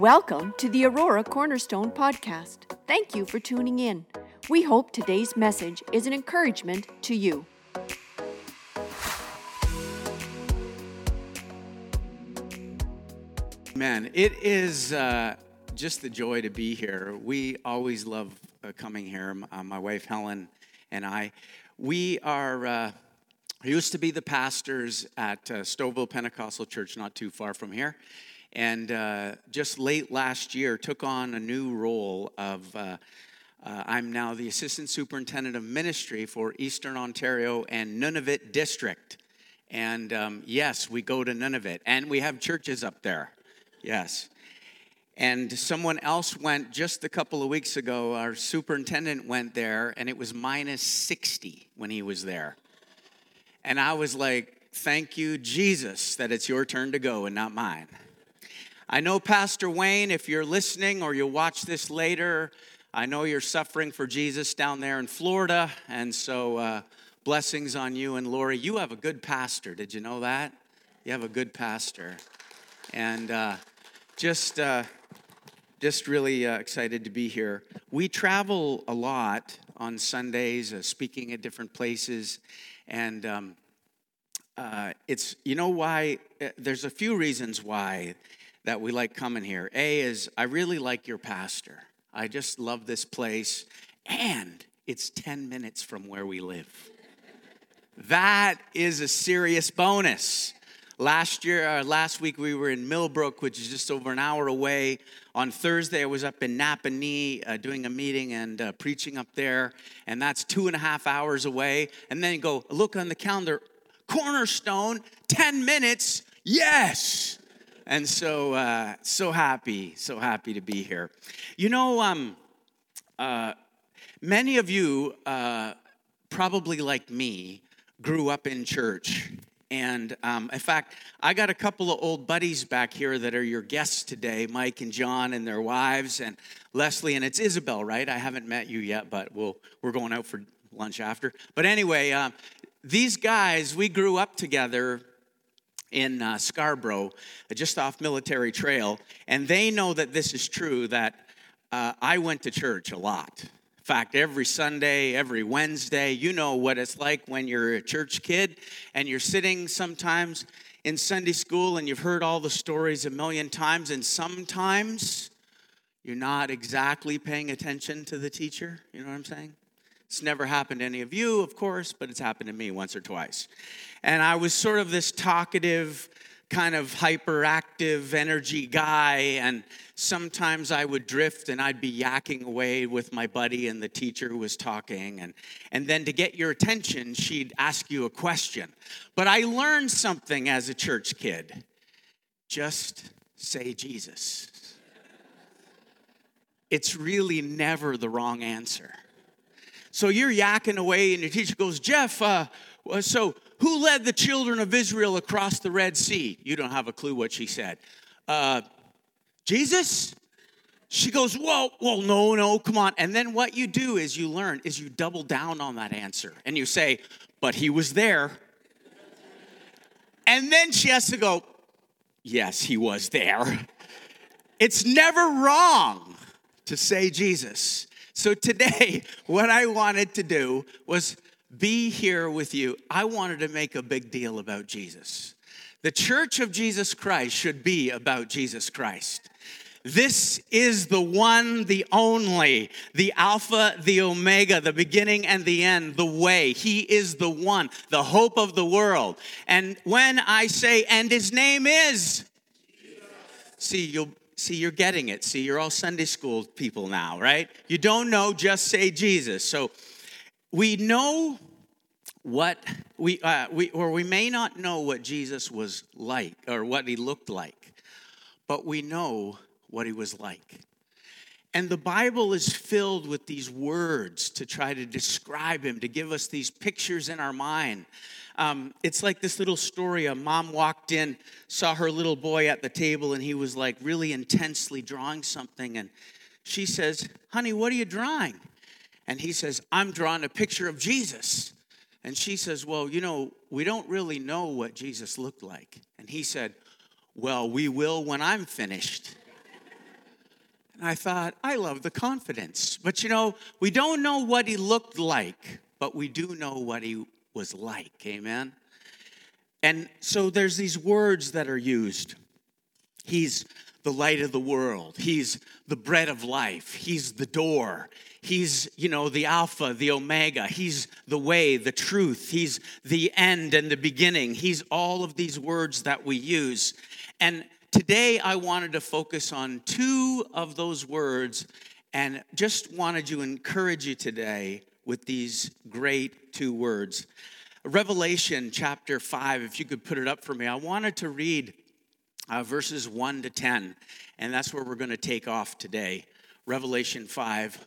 Welcome to the Aurora Cornerstone Podcast. Thank you for tuning in. We hope today's message is an encouragement to you. Man, it is uh, just the joy to be here. We always love uh, coming here. Uh, my wife Helen and I. We are uh, used to be the pastors at uh, Stouffville Pentecostal Church, not too far from here, and uh, just late last year took on a new role of. Uh, I'm now the assistant superintendent of ministry for Eastern Ontario and Nunavut District. And um, yes, we go to Nunavut, and we have churches up there. Yes. And someone else went just a couple of weeks ago. Our superintendent went there, and it was minus 60 when he was there. And I was like, Thank you, Jesus, that it's your turn to go and not mine. I know, Pastor Wayne, if you're listening or you'll watch this later, I know you're suffering for Jesus down there in Florida. And so, uh, blessings on you and Lori. You have a good pastor. Did you know that? You have a good pastor. And uh, just. Uh, just really uh, excited to be here. We travel a lot on Sundays, uh, speaking at different places, and um, uh, it's you know why. Uh, there's a few reasons why that we like coming here. A is I really like your pastor. I just love this place, and it's 10 minutes from where we live. that is a serious bonus. Last year, uh, last week, we were in Millbrook, which is just over an hour away. On Thursday, I was up in Napanee uh, doing a meeting and uh, preaching up there, and that's two and a half hours away. And then you go look on the calendar, Cornerstone, 10 minutes, yes. And so, uh, so happy, so happy to be here. You know, um, uh, many of you, uh, probably like me, grew up in church and um, in fact, I got a couple of old buddies back here that are your guests today Mike and John and their wives, and Leslie, and it's Isabel, right? I haven't met you yet, but we'll, we're going out for lunch after. But anyway, um, these guys, we grew up together in uh, Scarborough, just off Military Trail, and they know that this is true that uh, I went to church a lot In fact, every Sunday, every Wednesday, you know what it's like when you're a church kid and you're sitting sometimes in Sunday school and you've heard all the stories a million times, and sometimes you're not exactly paying attention to the teacher. You know what I'm saying? It's never happened to any of you, of course, but it's happened to me once or twice. And I was sort of this talkative, kind of hyperactive energy guy. And sometimes i would drift and i'd be yakking away with my buddy and the teacher was talking. And, and then to get your attention she'd ask you a question. But i learned something as a church kid. Just say jesus. It's really never the wrong answer. So you're yakking away and your teacher goes jeff uh, so who led the children of Israel across the Red Sea? You don't have a clue what she said. Uh, Jesus? She goes, Whoa, whoa, no, no, come on. And then what you do is you learn, is you double down on that answer and you say, But he was there. and then she has to go, Yes, he was there. It's never wrong to say Jesus. So today, what I wanted to do was be here with you, I wanted to make a big deal about Jesus. The church of Jesus Christ should be about Jesus Christ. This is the one, the only, the Alpha, the Omega, the beginning and the end, the way. He is the one, the hope of the world. And when I say, and his name is, Jesus. see, you'll see, you're getting it. See, you're all Sunday school people now, right? You don't know, just say Jesus. So we know what we, uh, we or we may not know what jesus was like or what he looked like but we know what he was like. And the bible is filled with these words to try to describe him to give us these pictures in our mind. Um, it's like this little story. A mom walked in saw her little boy at the table and he was like really intensely drawing something. And she says honey what are you drawing and he says, I'm drawing a picture of Jesus. And she says, Well, you know, we don't really know what Jesus looked like. And he said, Well, we will when I'm finished. And I thought, I love the confidence. But you know, we don't know what he looked like, but we do know what he was like. Amen. And so there's these words that are used. He's the light of the world. He's the bread of life. He's the door. He's, you know, the Alpha, the Omega. He's the way, the truth. He's the end and the beginning. He's all of these words that we use. And today I wanted to focus on two of those words and just wanted to encourage you today with these great two words. Revelation chapter 5, if you could put it up for me, I wanted to read uh, verses 1 to 10, and that's where we're going to take off today. Revelation 5,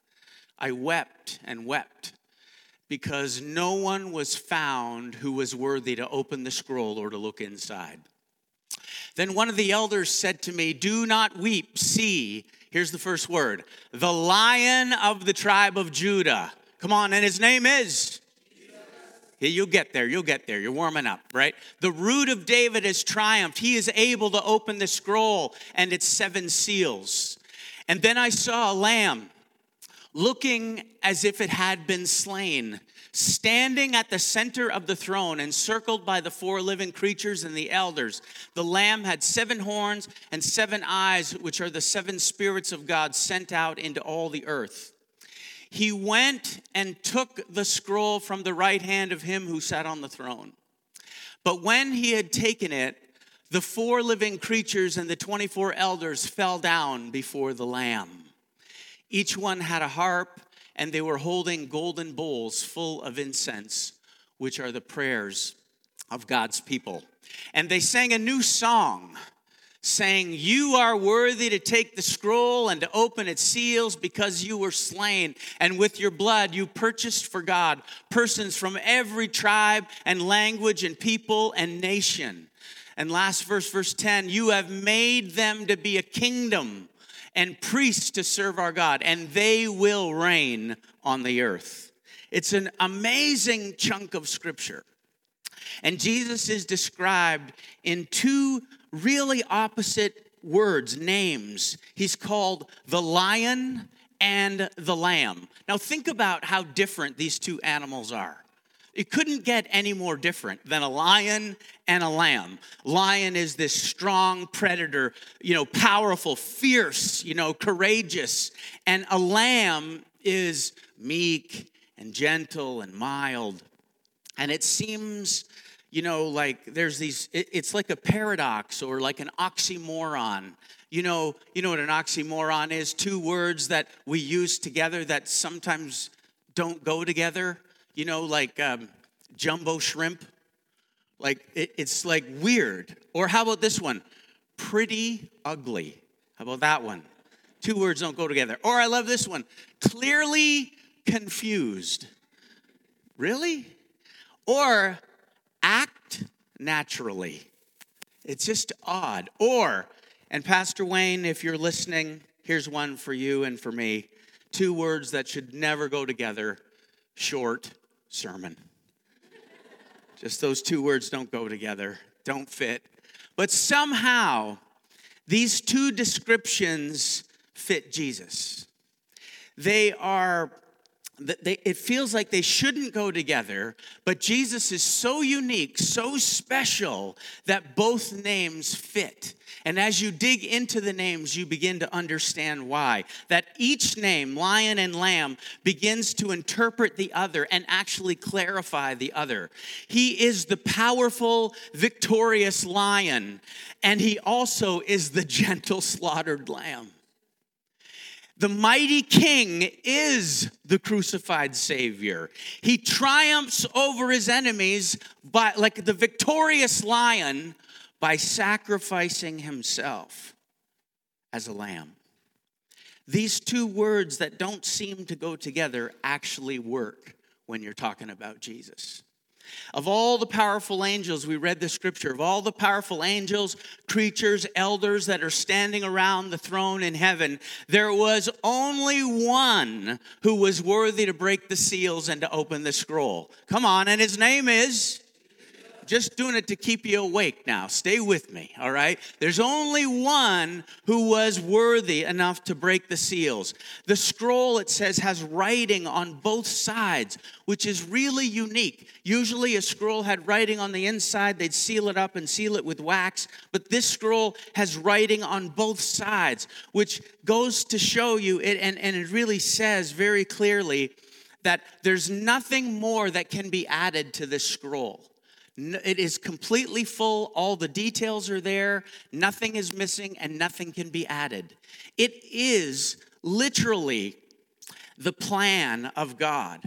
I wept and wept because no one was found who was worthy to open the scroll or to look inside. Then one of the elders said to me, Do not weep. See, here's the first word the lion of the tribe of Judah. Come on, and his name is You'll get there. You'll get there. You're warming up, right? The root of David has triumphed. He is able to open the scroll and its seven seals. And then I saw a lamb looking as if it had been slain, standing at the center of the throne, encircled by the four living creatures and the elders. The lamb had seven horns and seven eyes, which are the seven spirits of God sent out into all the earth he went and took the scroll from the right hand of him who sat on the throne. But when he had taken it, the four living creatures and the 24 elders fell down before the Lamb. Each one had a harp, and they were holding golden bowls full of incense, which are the prayers of God's people. And they sang a new song saying, You are worthy to take the scroll and to open its seals because you were slain, and with your blood you purchased for God persons from every tribe and language and people and nation. And last verse, verse 10 you have made them to be a kingdom and priests to serve our God, and they will reign on the earth. It's an amazing chunk of scripture. And Jesus is described in two really opposite words, names. He's called the lion and the lamb. Now, think about how different these two animals are. It couldn't get any more different than a lion and a lamb. Lion is this strong predator, you know, powerful, fierce, you know, courageous. And a lamb is meek and gentle and mild. And it seems you know, like there's these, it's like a paradox or like an oxymoron. You know, you know what an oxymoron is? Two words that we use together that sometimes don't go together. You know, like um, jumbo shrimp. Like it, it's like weird. Or how about this one? Pretty ugly. How about that one? Two words don't go together. Or I love this one. Clearly confused. Really? Or act naturally. It's just odd. Or, and Pastor Wayne, if you're listening, here's one for you and for me two words that should never go together short sermon. just those two words don't go together, don't fit. But somehow, these two descriptions fit Jesus. They are they, it feels like they shouldn't go together, but Jesus is so unique, so special that both names fit. And as you dig into the names, you begin to understand why. That each name, lion and lamb, begins to interpret the other and actually clarify the other. He is the powerful, victorious lion, and he also is the gentle, slaughtered lamb. The mighty king is the crucified Savior. He triumphs over his enemies by, like the victorious lion by sacrificing himself as a lamb. these two words that don't seem to go together actually work when you're talking about Jesus. Of all the powerful angels, we read the scripture, of all the powerful angels, creatures, elders that are standing around the throne in heaven, there was only one who was worthy to break the seals and to open the scroll. Come on, and his name is just doing it to keep you awake now. Stay with me, all right? There's only one who was worthy enough to break the seals. The scroll, it says, has writing on both sides, which is really unique. Usually, a scroll had writing on the inside, they'd seal it up and seal it with wax, but this scroll has writing on both sides, which goes to show you, it, and, and it really says very clearly that there's nothing more that can be added to this scroll. It is completely full. All the details are there. Nothing is missing and nothing can be added. It is literally the plan of God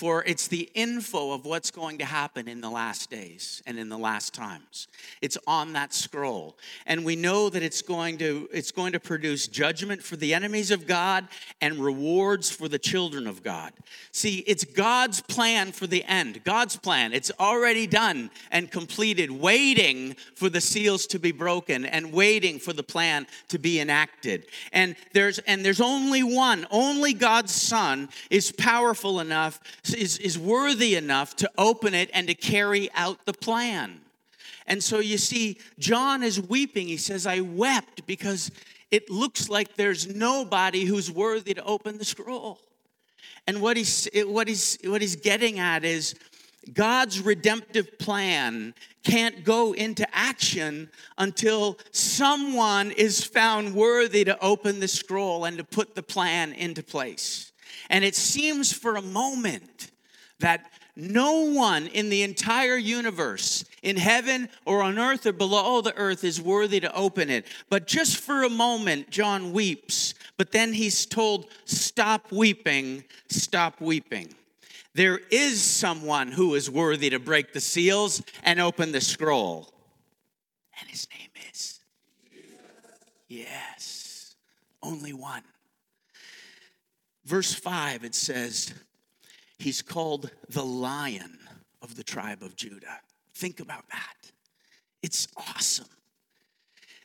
for it's the info of what's going to happen in the last days and in the last times. It's on that scroll. And we know that it's going to it's going to produce judgment for the enemies of god and rewards for the children of god. See it's god's plan for the end. God's plan. It's already done and completed waiting for the seals to be broken and waiting for the plan to be enacted. And there's and there's only one only god's son is powerful enough is, is worthy enough to open it and to carry out the plan. And so you see, John is weeping. He says, I wept because it looks like there's nobody who's worthy to open the scroll. And what he's, what he's, what he's getting at is God's redemptive plan can't go into action until someone is found worthy to open the scroll and to put the plan into place. And it seems for a moment that no one in the entire universe, in heaven or on earth or below the earth, is worthy to open it. But just for a moment, John weeps, but then he's told, Stop weeping, stop weeping. There is someone who is worthy to break the seals and open the scroll. And his name is? Yes, only one. Verse 5, it says, He's called the lion of the tribe of Judah. Think about that. It's awesome.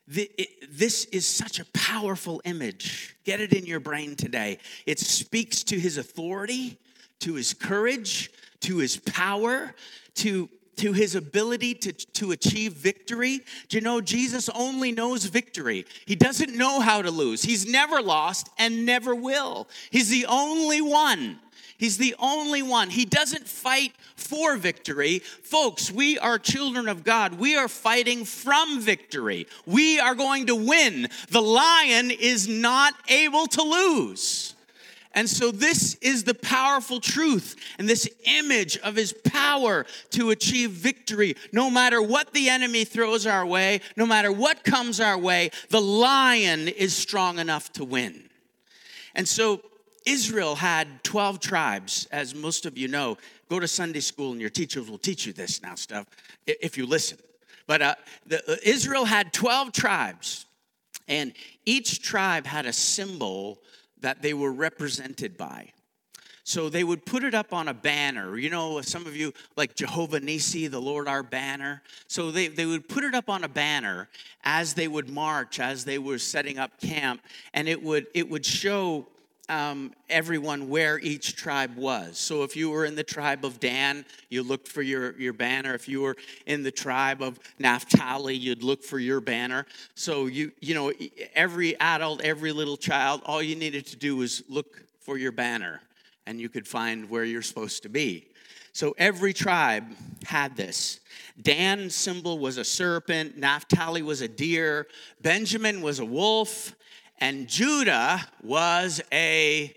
This is such a powerful image. Get it in your brain today. It speaks to his authority, to his courage, to his power, to, to his ability to, to achieve victory. Do you know Jesus only knows victory? He doesn't know how to lose. He's never lost and never will. He's the only one He's the only one. He doesn't fight for victory. Folks, we are children of God. We are fighting from victory. We are going to win. The lion is not able to lose. And so, this is the powerful truth and this image of his power to achieve victory. No matter what the enemy throws our way, no matter what comes our way, the lion is strong enough to win. And so, Israel had 12 tribes, as most of you know. Go to Sunday school and your teachers will teach you this now stuff if you listen. But uh, the, uh, Israel had 12 tribes, and each tribe had a symbol that they were represented by. So they would put it up on a banner. You know, some of you like Jehovah Nisi, the Lord our banner. So they, they would put it up on a banner as they would march, as they were setting up camp, and it would it would show um, everyone where each tribe was. So if you were in the tribe of Dan, you looked for your, your banner. If you were in the tribe of Naphtali, you'd look for your banner. So you you know every adult, every little child, all you needed to do was look for your banner, and you could find where you're supposed to be. So every tribe had this. Dan's symbol was a serpent, Naphtali was a deer, Benjamin was a wolf, and Judah was a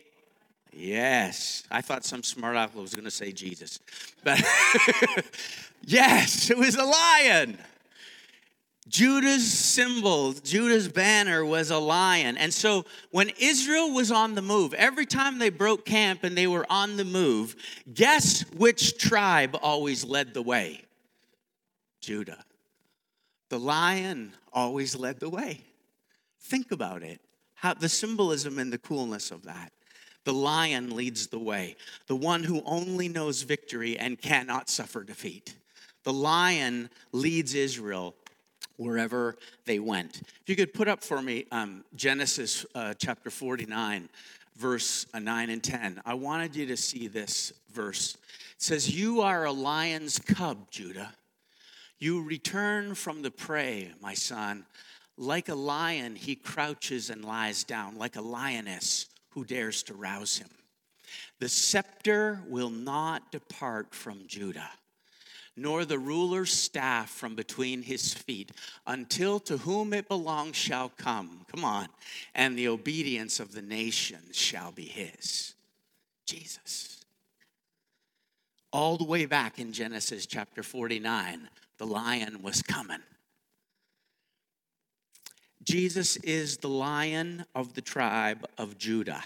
yes. I thought some smart aleck was going to say Jesus, but yes, it was a lion. Judah's symbol, Judah's banner was a lion. And so when Israel was on the move, every time they broke camp and they were on the move, guess which tribe always led the way? Judah. The lion always led the way. Think about it. How, the symbolism and the coolness of that. The lion leads the way, the one who only knows victory and cannot suffer defeat. The lion leads Israel wherever they went. If you could put up for me um, Genesis uh, chapter 49, verse uh, 9 and 10. I wanted you to see this verse. It says, You are a lion's cub, Judah. You return from the prey, my son. Like a lion, he crouches and lies down, like a lioness who dares to rouse him. The scepter will not depart from Judah, nor the ruler's staff from between his feet, until to whom it belongs shall come. Come on. And the obedience of the nations shall be his. Jesus. All the way back in Genesis chapter 49, the lion was coming. Jesus is the lion of the tribe of Judah.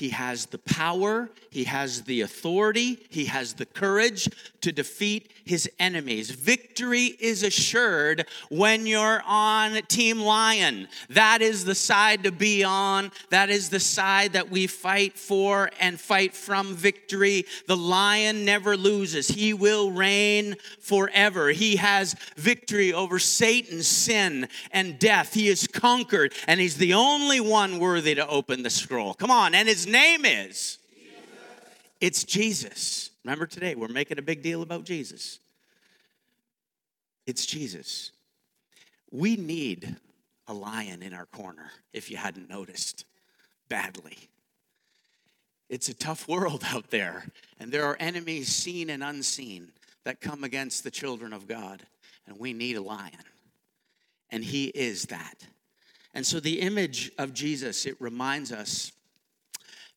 He has the power, he has the authority, he has the courage to defeat his enemies. Victory is assured when you're on Team Lion. That is the side to be on. That is the side that we fight for and fight from victory. The lion never loses, he will reign forever. He has victory over Satan, sin, and death. He is conquered, and he's the only one worthy to open the scroll. Come on, and his name is? Jesus. It's Jesus. Remember today, we're making a big deal about Jesus. It's Jesus. We need a lion in our corner, if you hadn't noticed, badly. It's a tough world out there, and there are enemies seen and unseen that come against the children of God, and we need a lion. And he is that. And so the image of Jesus, it reminds us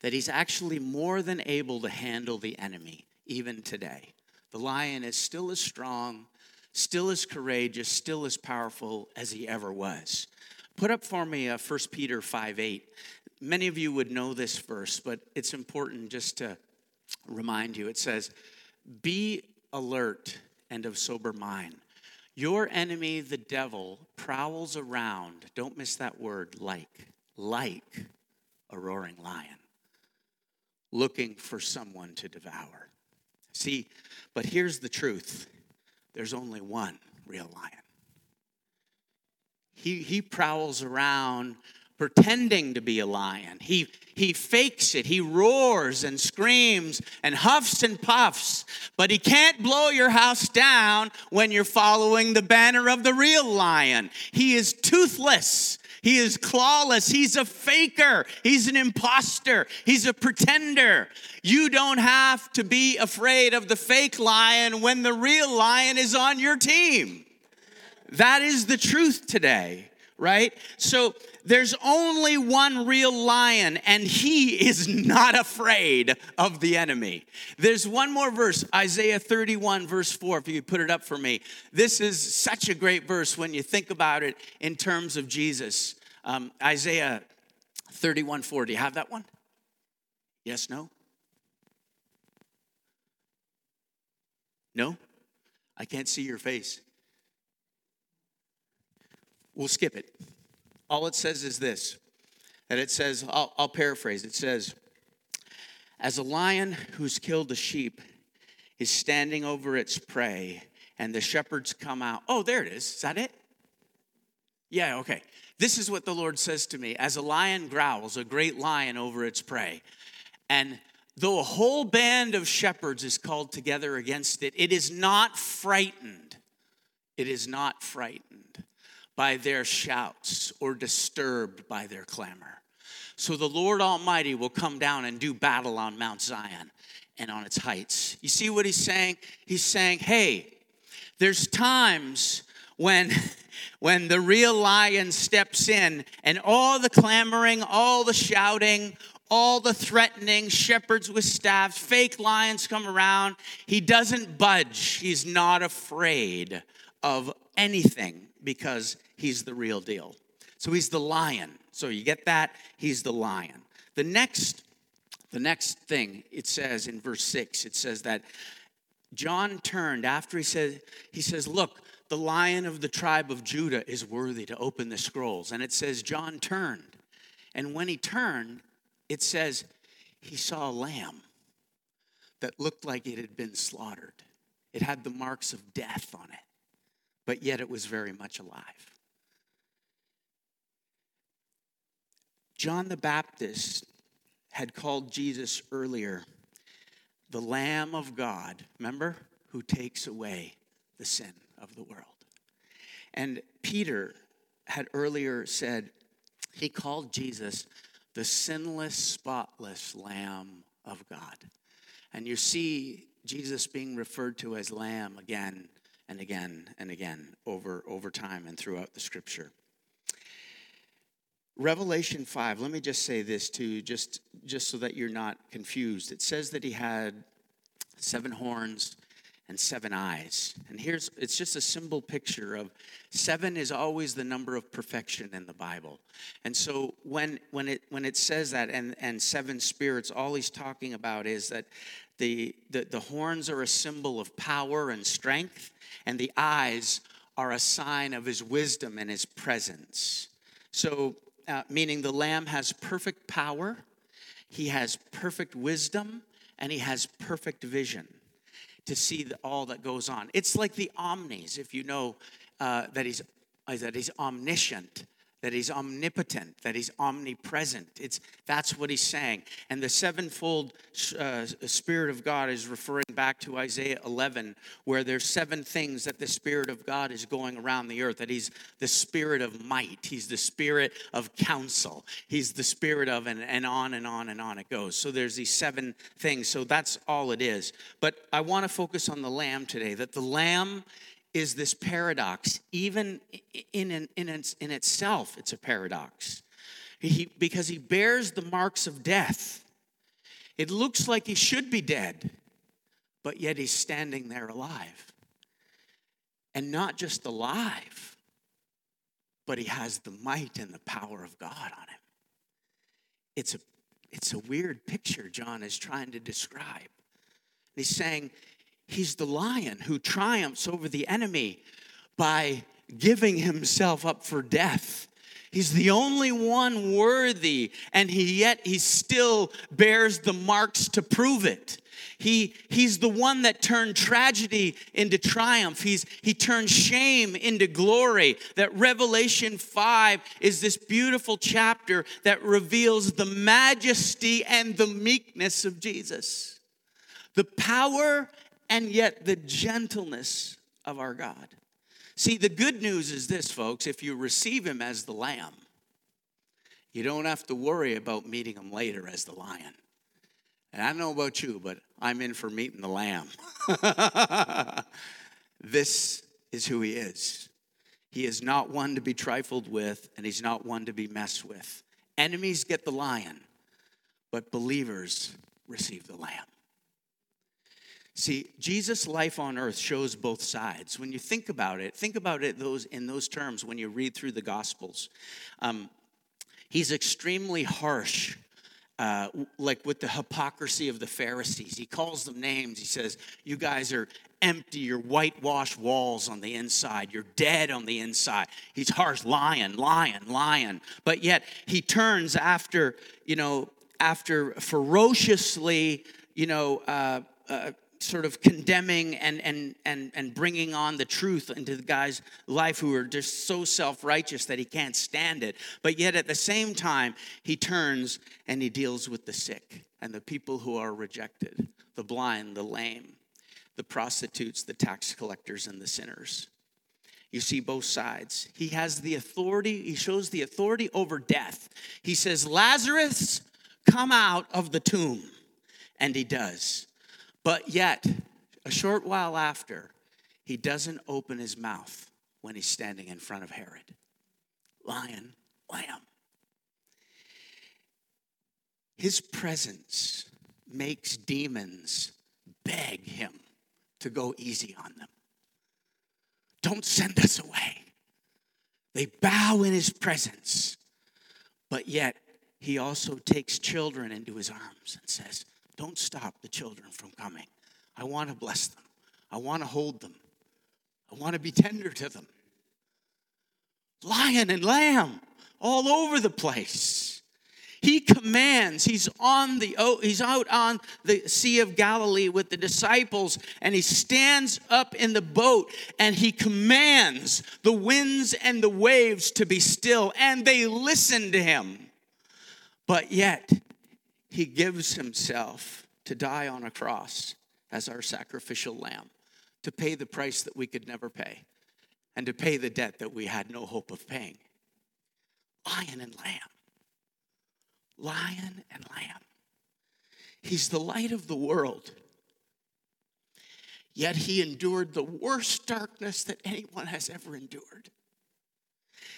that he's actually more than able to handle the enemy, even today. The lion is still as strong, still as courageous, still as powerful as he ever was. Put up for me uh, 1 Peter 5 8. Many of you would know this verse, but it's important just to remind you. It says, Be alert and of sober mind. Your enemy, the devil, prowls around, don't miss that word, like, like a roaring lion looking for someone to devour. See, but here's the truth there's only one real lion. He, he prowls around pretending to be a lion. He, he fakes it. He roars and screams and huffs and puffs, but he can't blow your house down when you're following the banner of the real lion. He is toothless he is clawless. He's a faker. He's an impostor. He's a pretender. You don't have to be afraid of the fake lion when the real lion is on your team. That is the truth today, right? So there's only one real lion, and he is not afraid of the enemy. There's one more verse, Isaiah 31, verse 4, if you could put it up for me. This is such a great verse when you think about it in terms of Jesus. Um, Isaiah 31, 4. Do you have that one? Yes, no? No? I can't see your face. We'll skip it. All it says is this that it says, I'll, I'll paraphrase, it says, As a lion who's killed a sheep is standing over its prey, and the shepherds come out. Oh, there it is. Is that it? Yeah, okay. This is what the Lord says to me As a lion growls, a great lion over its prey, and though a whole band of shepherds is called together against it, it is not frightened. It is not frightened by their shouts or disturbed by their clamor. So the Lord Almighty will come down and do battle on Mount Zion and on its heights. You see what he's saying? He's saying, hey, there's times when when the real lion steps in and all the clamoring, all the shouting, all the threatening, shepherds with staffs, fake lions come around. He doesn't budge. He's not afraid of anything because he's the real deal. So he's the lion. So you get that? He's the lion. The next the next thing it says in verse 6 it says that John turned after he said he says look the lion of the tribe of Judah is worthy to open the scrolls and it says John turned And when he turned, it says he saw a lamb that looked like it had been slaughtered. It had the marks of death on it, but yet it was very much alive. John the Baptist had called Jesus earlier the Lamb of God, remember, who takes away the sin of the world. And Peter had earlier said, he called Jesus the sinless, spotless Lamb of God. And you see Jesus being referred to as Lamb again and again and again over, over time and throughout the scripture. Revelation 5, let me just say this too, just, just so that you're not confused. It says that he had seven horns and seven eyes. And here's it's just a symbol picture of seven is always the number of perfection in the Bible. And so when when it when it says that and and seven spirits all he's talking about is that the the, the horns are a symbol of power and strength and the eyes are a sign of his wisdom and his presence. So uh, meaning the lamb has perfect power, he has perfect wisdom, and he has perfect vision to see the, all that goes on. It's like the omnis, if you know uh, that, he's, that he's omniscient, that he's omnipotent, that he's omnipresent. It's, that's what he's saying. And the sevenfold uh, Spirit of God is referring back to Isaiah 11, where there's seven things that the Spirit of God is going around the earth, that he's the Spirit of might, he's the Spirit of counsel, he's the Spirit of, and, and on and on and on it goes. So there's these seven things. So that's all it is. But I want to focus on the Lamb today, that the Lamb is this paradox. Even in, in, in, in itself, it's a paradox. He, because he bears the marks of death. It looks like he should be dead, but yet he's standing there alive. And not just alive, but he has the might and the power of God on him. It's a, it's a weird picture John is trying to describe. He's saying He's the lion who triumphs over the enemy by giving himself up for death. He's the only one worthy, and he yet he still bears the marks to prove it. He, he's the one that turned tragedy into triumph. He's, he turned shame into glory. That Revelation 5 is this beautiful chapter that reveals the majesty and the meekness of Jesus. The power and yet the gentleness of our God. See, the good news is this, folks if you receive Him as the Lamb, you don't have to worry about meeting Him later as the Lion. And I don't know about you, but I'm in for meeting the Lamb. this is who He is. He is not one to be trifled with, and He's not one to be messed with. Enemies get the lion, but believers receive the Lamb. See, Jesus' life on earth shows both sides. When you think about it, think about it those in those terms when you read through the Gospels. Um, he's extremely harsh, uh, like with the hypocrisy of the Pharisees. He calls them names. He says, "You guys are empty. You're whitewashed walls on the inside. You're dead on the inside." He's harsh, lion, lion, lion. But yet he turns after you know after ferociously you know. Uh, uh, sort of condemning and, and, and, and bringing on the truth into the guy's life who are just so self righteous that he can't stand it. But yet at the same time, he turns and he deals with the sick and the people who are rejected the blind, the lame, the prostitutes, the tax collectors, and the sinners. You see both sides. He has the authority, he shows the authority over death. He says, Lazarus, come out of the tomb. And he does. But yet, a short while after, he doesn't open his mouth when he's standing in front of Herod. Lion, lamb. His presence makes demons beg him to go easy on them. Don't send us away. They bow in his presence. But yet, he also takes children into his arms and says, don't stop the children from coming. I want to bless them. I want to hold them. I want to be tender to them. Lion and lamb all over the place. He commands. He's on the he's out on the Sea of Galilee with the disciples and he stands up in the boat and he commands the winds and the waves to be still and they listen to him. But yet he gives himself to die on a cross as our sacrificial lamb, to pay the price that we could never pay, and to pay the debt that we had no hope of paying. Lion and lamb. Lion and lamb. He's the light of the world. Yet he endured the worst darkness that anyone has ever endured.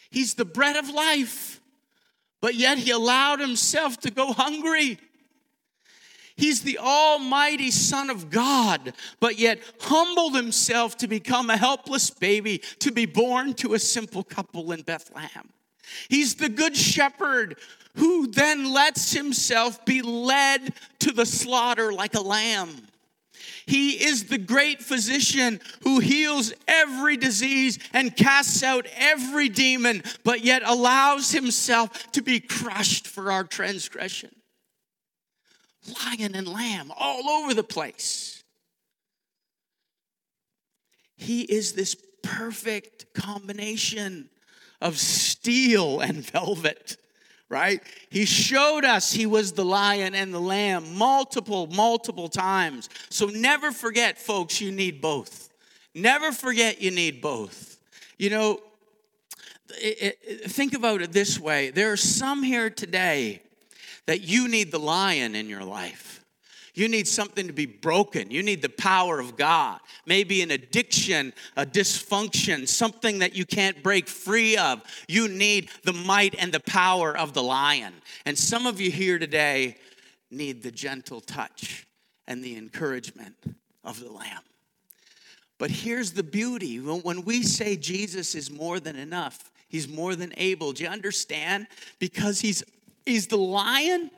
He's the bread of life, but yet he allowed himself to go hungry. He's the almighty Son of God, but yet humbled himself to become a helpless baby to be born to a simple couple in Bethlehem. He's the good shepherd who then lets himself be led to the slaughter like a lamb. He is the great physician who heals every disease and casts out every demon, but yet allows himself to be crushed for our transgression lion and lamb all over the place. He is this perfect combination of steel and velvet, right? He showed us he was the lion and the lamb multiple, multiple times. So never forget, folks, you need both. Never forget you need both. You know, it, it, think about it this way there are some here today that you need the lion in your life. You need something to be broken. You need the power of God. Maybe an addiction, a dysfunction, something that you can't break free of. You need the might and the power of the lion. And some of you here today need the gentle touch and the encouragement of the lamb. But here's the beauty when we say Jesus is more than enough, He's more than able. Do you understand? Because he's He's the lion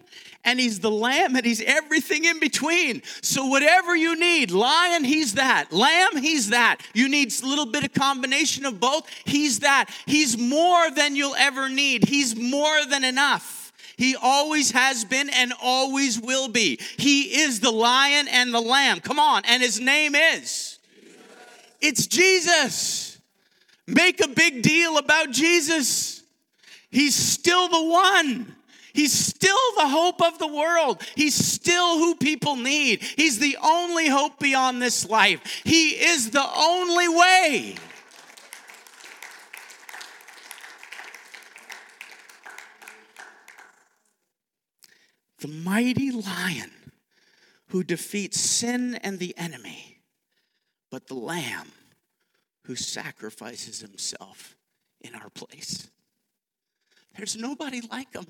and he's the lamb and he's everything in between. So whatever you need, lion, he's that. Lamb, he's that. You need a little bit of combination of both. He's that. He's more than you'll ever need. He's more than enough. He always has been and always will be. He is the lion and the lamb. Come on, and his name is It's Jesus. Make a big deal about Jesus. He's still the one. He's still the hope of the world. He's still who people need. He's the only hope beyond this life. He is the only way. The mighty lion who defeats sin and the enemy, but the lamb who sacrifices himself in our place. There's nobody like him.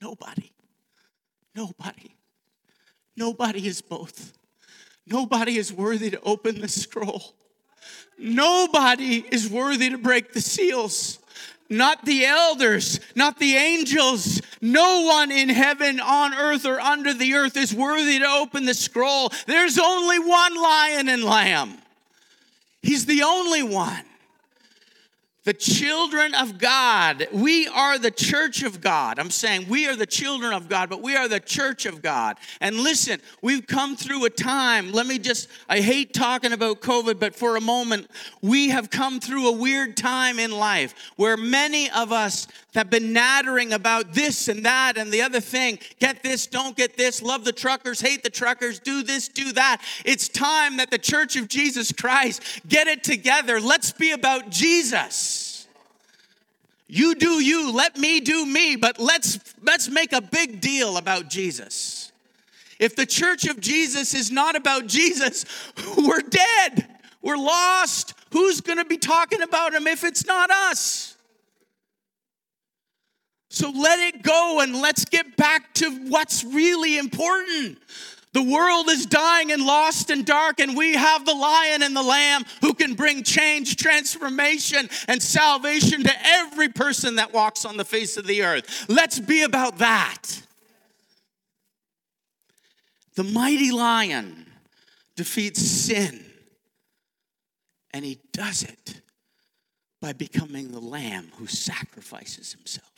Nobody. Nobody. Nobody is both. Nobody is worthy to open the scroll. Nobody is worthy to break the seals. Not the elders, not the angels. No one in heaven, on earth, or under the earth is worthy to open the scroll. There's only one lion and lamb. He's the only one the children of God. We are the church of God. I'm saying we are the children of God, but we are the church of God. And listen, we've come through a time. Let me just, I hate talking about COVID, but for a moment, we have come through a weird time in life where many of us have been nattering about this and that and the other thing. Get this, don't get this, love the truckers, hate the truckers, do this, do that. It's time that the church of Jesus Christ get it together. Let's be about Jesus. You do you, let me do me, but let's let's make a big deal about Jesus. If the church of Jesus is not about Jesus, we're dead. We're lost. Who's going to be talking about him if it's not us? So let it go and let's get back to what's really important. The world is dying and lost and dark, and we have the lion and the lamb who can bring change, transformation, and salvation to every person that walks on the face of the earth. Let's be about that. The mighty lion defeats sin, and he does it by becoming the lamb who sacrifices himself.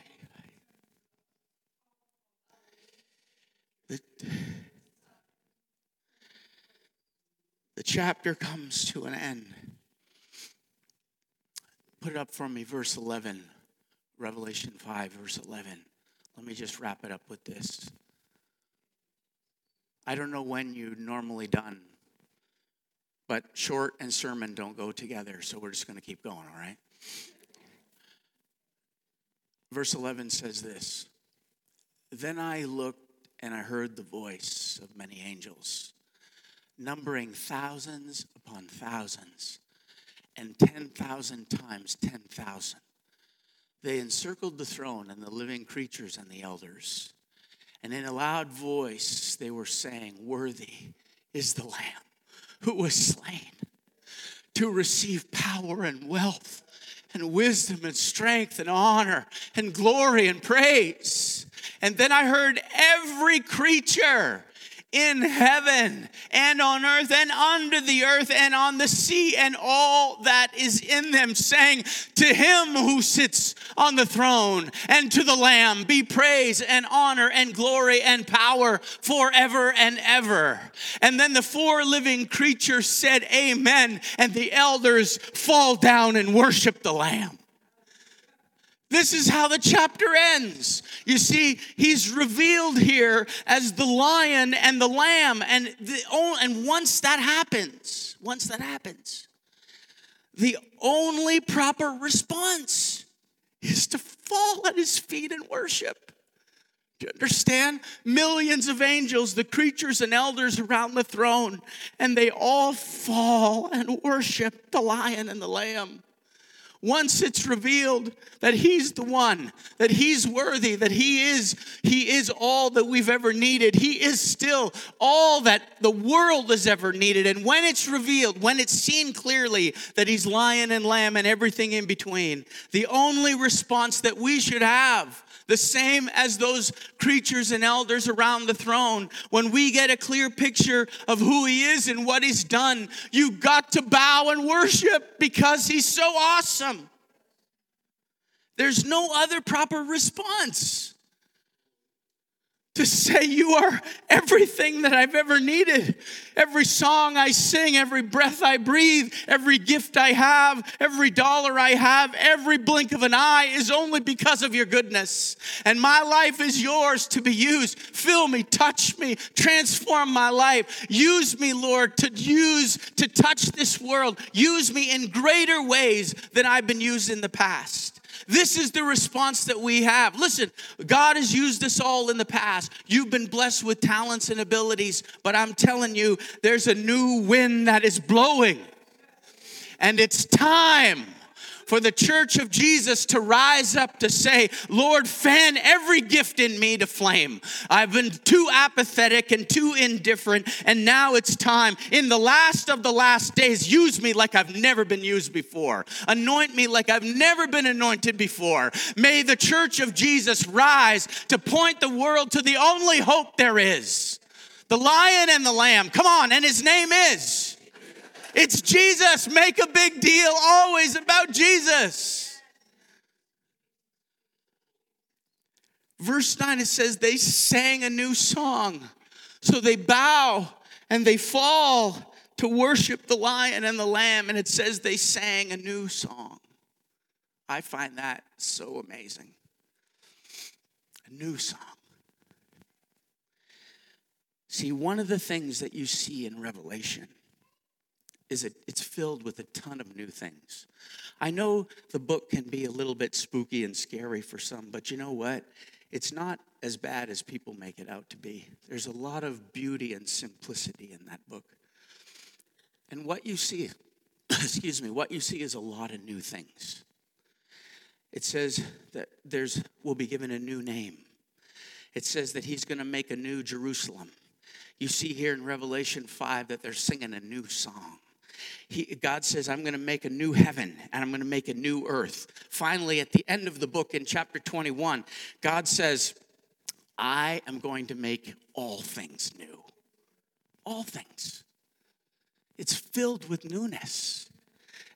The, the chapter comes to an end. Put it up for me, verse 11, Revelation 5, verse 11. Let me just wrap it up with this. I don't know when you're normally done, but short and sermon don't go together, so we're just going to keep going, all right? Verse 11 says this Then I looked and I heard the voice of many angels, numbering thousands upon thousands, and 10,000 times 10,000. They encircled the throne and the living creatures and the elders. And in a loud voice, they were saying, Worthy is the Lamb who was slain to receive power and wealth and wisdom and strength and honor and glory and praise. And then I heard every creature in heaven and on earth and under the earth and on the sea and all that is in them, saying, To him who sits on the throne and to the Lamb be praise and honor and glory and power forever and ever. And then the four living creatures said, Amen. And the elders fall down and worship the Lamb. This is how the chapter ends. You see, he's revealed here as the lion and the lamb. And, the, and once that happens, once that happens, the only proper response is to fall at his feet and worship. Do you understand? Millions of angels, the creatures and elders around the throne, and they all fall and worship the lion and the lamb. Once it's revealed that he's the one, that he's worthy, that he is he is all that we've ever needed. He is still all that the world has ever needed. And when it's revealed, when it's seen clearly that he's lion and lamb and everything in between, the only response that we should have the same as those creatures and elders around the throne. When we get a clear picture of who He is and what He's done, you got to bow and worship because He's so awesome. There's no other proper response to say you are everything that I've ever needed. Every song I sing, every breath I breathe, every gift I have, every dollar I have, every blink of an eye is only because of your goodness. And my life is yours to be used. Fill me, touch me, transform my life. Use me, Lord, to use, to touch this world. Use me in greater ways than I've been used in the past. This is the response that we have. Listen, God has used us all in the past. You've been blessed with talents and abilities, but I'm telling you, there's a new wind that is blowing. And it's time for the church of Jesus to rise up to say, Lord, fan every gift in me to flame. I've been too apathetic and too indifferent, and now it's time. In the last of the last days, use me like I've never been used before. Anoint me like I've never been anointed before. May the church of Jesus rise to point the world to the only hope there is the lion and the lamb. Come on, and his name is it's Jesus. Make a big deal always about Jesus. Verse 9 it says they sang a new song. So they bow and they fall to worship the lion and the lamb. And it says they sang a new song. I find that so amazing. A new song. See, one of the things that you see in Revelation is it, it's filled with a ton of new things. I know the book can be a little bit spooky and scary for some, but you know what? It's not as bad as people make it out to be. There's a lot of beauty and simplicity in that book. And what you see, excuse me, what you see is a lot of new things. It says that there's will be given a new name. it says that he's going to make a new Jerusalem. You see here in Revelation 5 that they're singing a new song. He, God says, I'm going to make a new heaven and I'm going to make a new earth. Finally, at the end of the book in chapter 21, God says, I am going to make all things new. All things. It's filled with newness.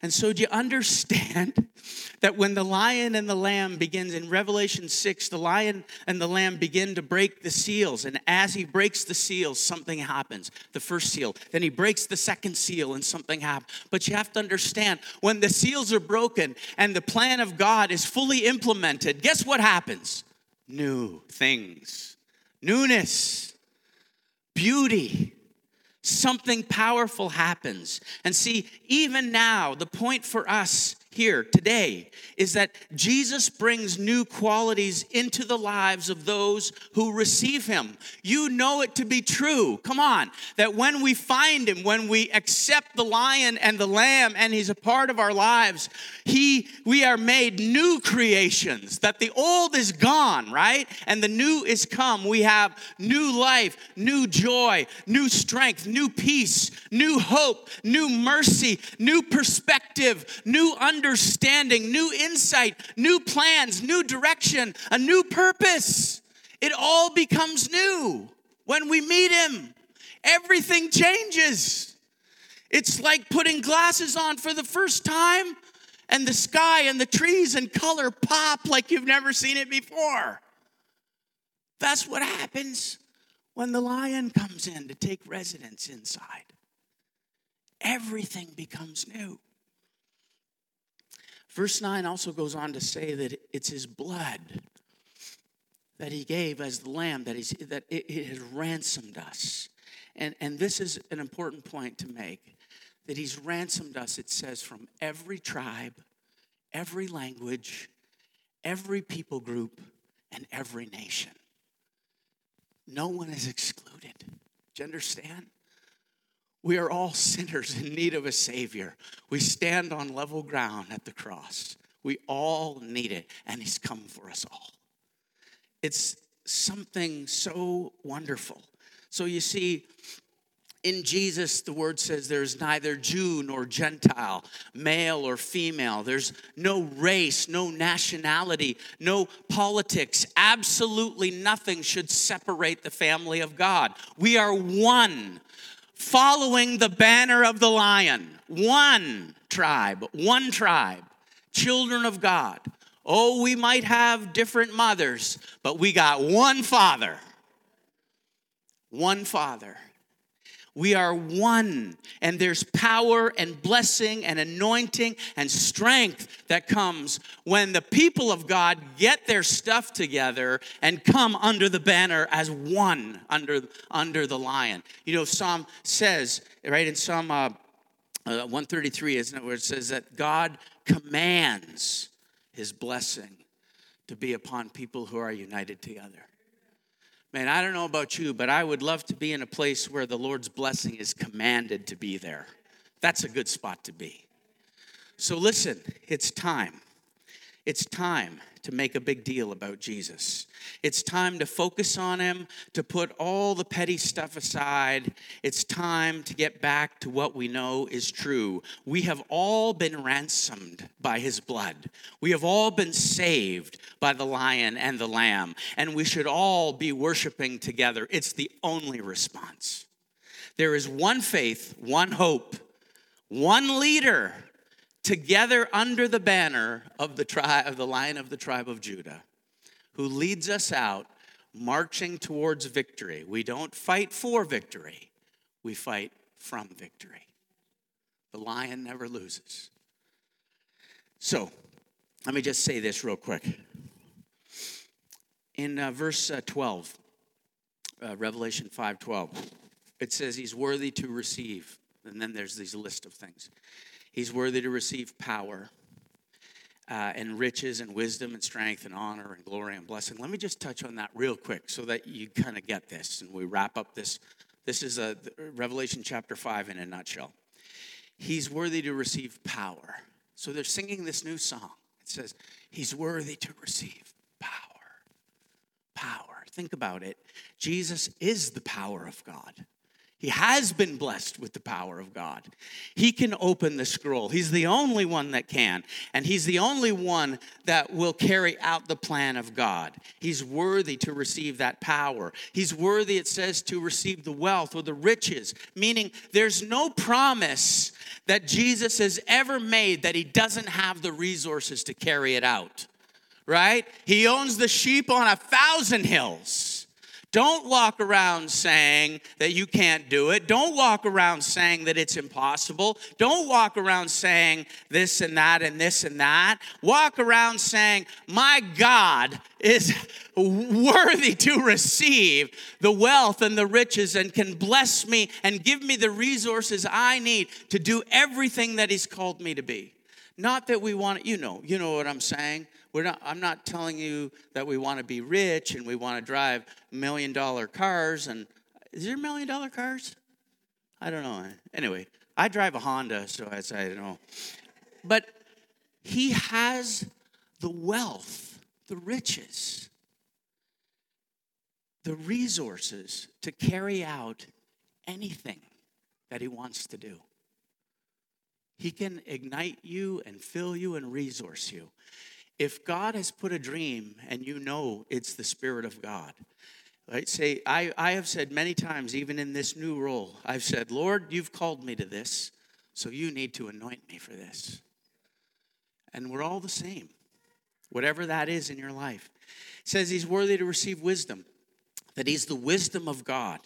And so, do you understand that when the lion and the lamb begins in Revelation 6, the lion and the lamb begin to break the seals. And as he breaks the seals, something happens. The first seal. Then he breaks the second seal, and something happens. But you have to understand when the seals are broken and the plan of God is fully implemented, guess what happens? New things, newness, beauty something powerful happens. And see, even now, the point for us here today is that Jesus brings new qualities into the lives of those who receive him. You know it to be true. Come on. That when we find him, when we accept the lion and the lamb and he's a part of our lives, he we are made new creations. That the old is gone, right? And the new is come. We have new life, new joy, new strength, new peace, new hope, new mercy, new perspective, new understanding understanding, new insight, new plans, new direction, a new purpose. It all becomes new when we meet Him. Everything changes. It's like putting glasses on for the first time and the sky and the trees and color pop like you've never seen it before. That's what happens when the lion comes in to take residence inside. Everything becomes new. Verse 9 also goes on to say that it's his blood that he gave as the lamb, that, he's, that it, it has ransomed us. And, and this is an important point to make that he's ransomed us, it says, from every tribe, every language, every people group, and every nation. No one is excluded. Do you understand? We are all sinners in need of a Savior. We stand on level ground at the cross. We all need it, and He's come for us all. It's something so wonderful. So you see, in Jesus, the word says there's neither Jew nor Gentile, male or female. There's no race, no nationality, no politics. Absolutely nothing should separate the family of God. We are one following the banner of the lion. One tribe, one tribe, children of God. Oh, we might have different mothers, but we got one father. One father. We are one, and there's power and blessing and anointing and strength that comes when the people of God get their stuff together and come under the banner as one under, under the lion. You know, Psalm says, right in Psalm uh, uh, 133, isn't it, where it says that God commands his blessing to be upon people who are united together. Man, I don't know about you, but I would love to be in a place where the Lord's blessing is commanded to be there. That's a good spot to be. So listen, it's time. It's time to make a big deal about Jesus. It's time to focus on him, to put all the petty stuff aside. It's time to get back to what we know is true. We have all been ransomed by his blood. We have all been saved by the lion and the lamb, and we should all be worshiping together. It's the only response. There is one faith, one hope, one leader together under the banner of the tribe of the lion of the tribe of Judah, who leads us out marching towards victory. We don't fight for victory, we fight from victory. The lion never loses. So, let me just say this real quick. In uh, verse uh, 12, uh, Revelation 5:12, it says he's worthy to receive. And then there's these list of things. He's worthy to receive power uh, and riches and wisdom and strength and honor and glory and blessing. Let me just touch on that real quick so that you kind of get this and we wrap up this. This is a Revelation chapter 5 in a nutshell. He's worthy to receive power. So they're singing this new song. It says, He's worthy to receive power. Power. think about it, Jesus is the power of God. He has been blessed with the power of God. He can open the scroll. He's the only one that can. And He's the only one that will carry out the plan of God. He's worthy to receive that power. He's worthy, it says, to receive the wealth or the riches, meaning there's no promise that Jesus has ever made that He doesn't have the resources to carry it out, right? He owns the sheep on a thousand hills. Don't walk around saying that you can't do it. Don't walk around saying that it's impossible. Don't walk around saying this and that and this and that. Walk around saying, My God is worthy to receive the wealth and the riches and can bless me and give me the resources I need to do everything that He's called me to be. Not that we want, you know, you know what I'm saying. We're not, I'm not telling you that we want to be rich and we want to drive million dollar cars. And is there million dollar cars? I don't know. Anyway, I drive a Honda, so I I don't know. But he has the wealth, the riches, the resources to carry out anything that he wants to do. He can ignite you and fill you and resource you. If God has put a dream and you know it's the Spirit of God, right? Say, I, I have said many times, even in this new role, I've said, Lord, you've called me to this, so you need to anoint me for this. And we're all the same, whatever that is in your life. It says he's worthy to receive wisdom, that he's the wisdom of God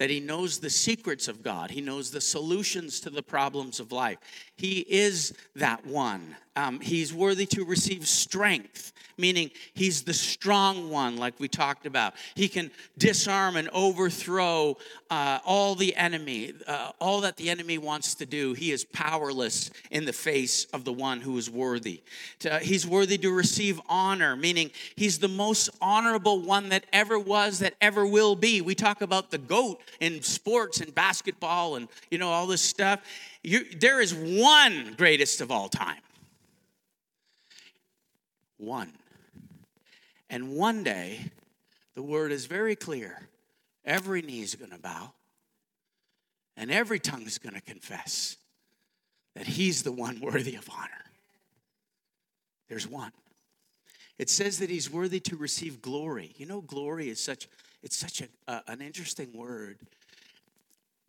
that he knows the secrets of God. He knows the solutions to the problems of life. He is that one. Um, he's worthy to receive strength, meaning he's the strong one, like we talked about. He can disarm and overthrow uh, all the enemy, uh, all that the enemy wants to do. He is powerless in the face of the one who is worthy. To, he's worthy to receive honor, meaning he's the most honorable one that ever was, that ever will be. We talk about the goat in sports and basketball and you know all this stuff. You, there is one greatest of all time. One. And one day, the word is very clear. Every knee is going to bow, and every tongue is going to confess that he's the one worthy of honor. There's one. It says that he's worthy to receive glory. You know, glory is such it's such a, uh, an interesting word.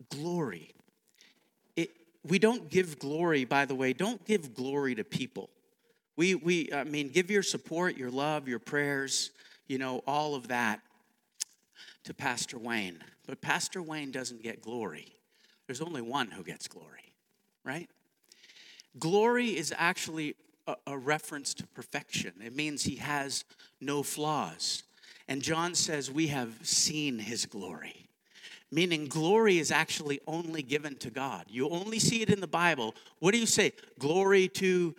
Glory. It, we don't give glory, by the way, don't give glory to people. We, we, I mean, give your support, your love, your prayers, you know, all of that to Pastor Wayne. But Pastor Wayne doesn't get glory. There's only one who gets glory, right? Glory is actually a, a reference to perfection, it means he has no flaws. And John says, We have seen his glory. Meaning, glory is actually only given to God. You only see it in the Bible. What do you say? Glory to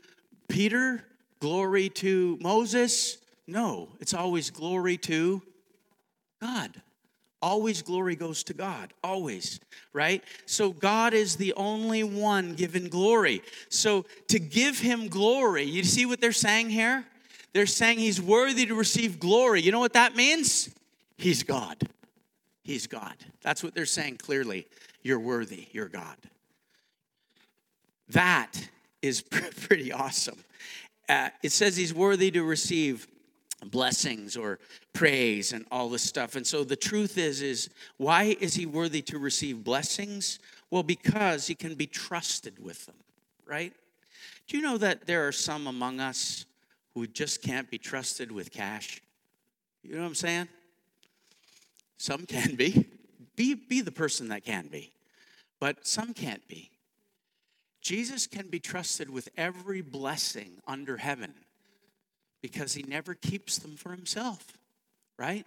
Peter? Glory to Moses? No, it's always glory to God. Always glory goes to God, always, right? So God is the only one given glory. So to give him glory, you see what they're saying here? They're saying he's worthy to receive glory. You know what that means? He's God. He's God. That's what they're saying clearly. You're worthy. You're God. That is pretty awesome. Uh, it says he's worthy to receive blessings or praise and all this stuff. And so the truth is is why is he worthy to receive blessings? Well, because he can be trusted with them, right? Do you know that there are some among us who just can't be trusted with cash. You know what I'm saying? Some can be. Be, be the person that can be, but some can't be. Jesus can be trusted with every blessing under heaven because he never keeps them for himself, right?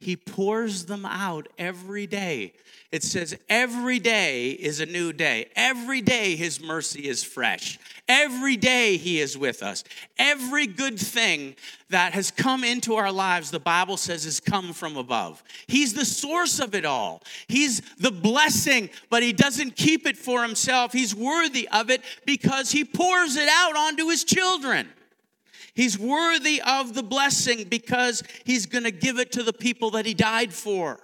He pours them out every day. It says, every day is a new day. Every day His mercy is fresh. Every day He is with us. Every good thing that has come into our lives, the Bible says, has come from above. He's the source of it all. He's the blessing, but He doesn't keep it for Himself. He's worthy of it because He pours it out onto His children. He's worthy of the blessing because he's going to give it to the people that he died for.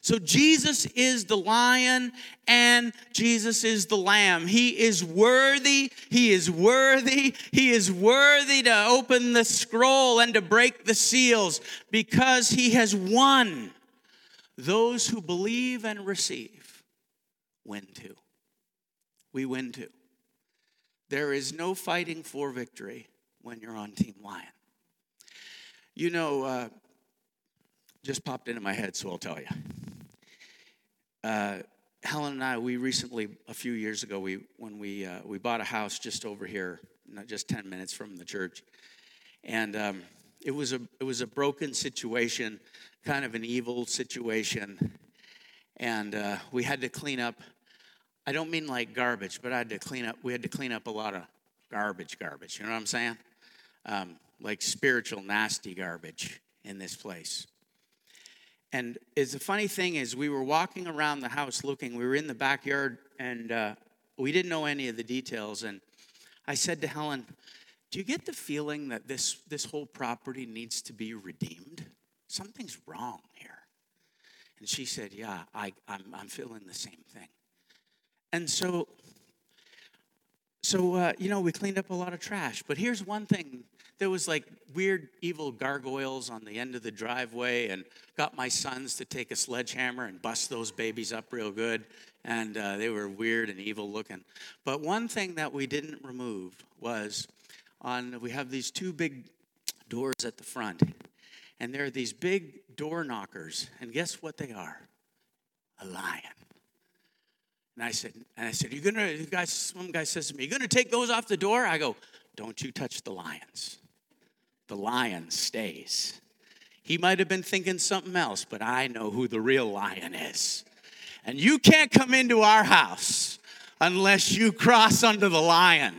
So Jesus is the lion and Jesus is the lamb. He is worthy. He is worthy. He is worthy to open the scroll and to break the seals because he has won. Those who believe and receive win too. We win too. There is no fighting for victory when you're on Team Lion. You know, uh, just popped into my head, so I'll tell you uh, Helen and I, we recently, a few years ago, we when we uh, we bought a house just over here, not just ten minutes from the church, and um, it was a it was a broken situation, kind of an evil situation, and uh, we had to clean up. I don't mean like garbage, but I had to clean up. We had to clean up a lot of garbage, garbage. You know what I'm saying? Um, like spiritual nasty garbage in this place. And it's the funny thing is, we were walking around the house looking. We were in the backyard, and uh, we didn't know any of the details. And I said to Helen, "Do you get the feeling that this this whole property needs to be redeemed? Something's wrong here." And she said, "Yeah, I, I'm I'm feeling the same thing." And so, so uh, you know, we cleaned up a lot of trash. But here's one thing there was like weird evil gargoyles on the end of the driveway and got my sons to take a sledgehammer and bust those babies up real good and uh, they were weird and evil looking. But one thing that we didn't remove was on we have these two big doors at the front and there are these big door knockers and guess what they are? A lion. And i said and i said you're gonna guys some guy says to me you're gonna take those off the door i go don't you touch the lions the lion stays. He might have been thinking something else, but I know who the real lion is. And you can't come into our house unless you cross under the lion.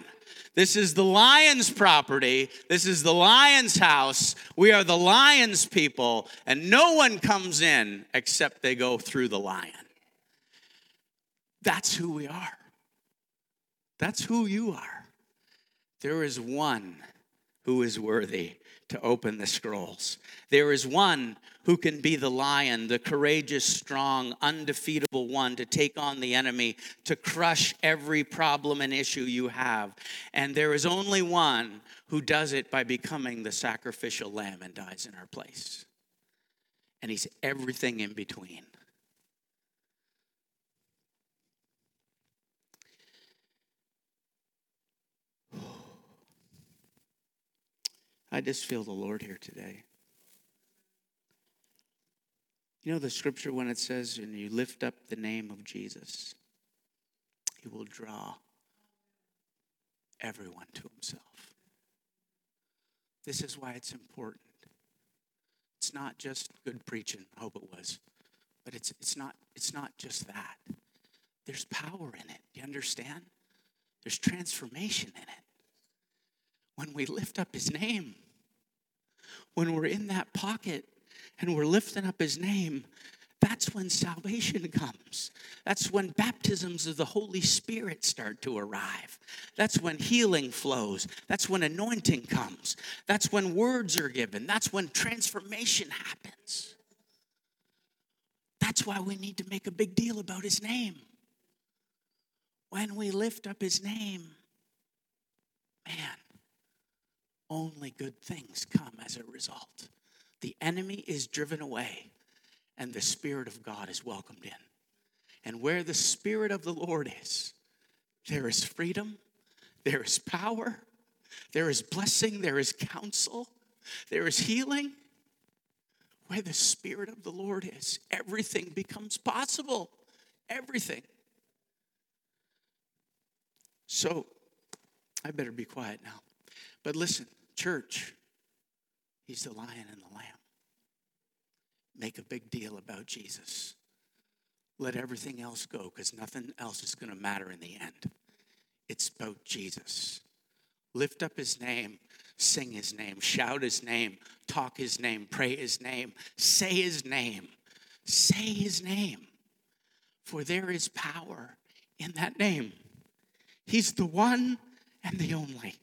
This is the lion's property. This is the lion's house. We are the lion's people, and no one comes in except they go through the lion. That's who we are. That's who you are. There is one who is worthy to open the scrolls. There is one who can be the lion, the courageous, strong, undefeatable one to take on the enemy, to crush every problem and issue you have. And there is only one who does it by becoming the sacrificial lamb and dies in our place. And he's everything in between. I just feel the Lord here today. You know the scripture when it says, and you lift up the name of Jesus, he will draw everyone to himself. This is why it's important. It's not just good preaching, I hope it was, but it's, it's, not, it's not just that. There's power in it. Do you understand? There's transformation in it. When we lift up his name, when we're in that pocket and we're lifting up his name, that's when salvation comes. That's when baptisms of the Holy Spirit start to arrive. That's when healing flows. That's when anointing comes. That's when words are given. That's when transformation happens. That's why we need to make a big deal about his name. When we lift up his name, man, only good things come as a result. The enemy is driven away, and the Spirit of God is welcomed in. And where the Spirit of the Lord is, there is freedom, there is power, there is blessing, there is counsel, there is healing. Where the Spirit of the Lord is, everything becomes possible. Everything. So, I better be quiet now. But listen, church, he's the lion and the lamb. Make a big deal about Jesus. Let everything else go because nothing else is going to matter in the end. It's about Jesus. Lift up his name, sing his name, shout his name, talk his name, pray his name, say his name. Say his name. For there is power in that name. He's the one and the only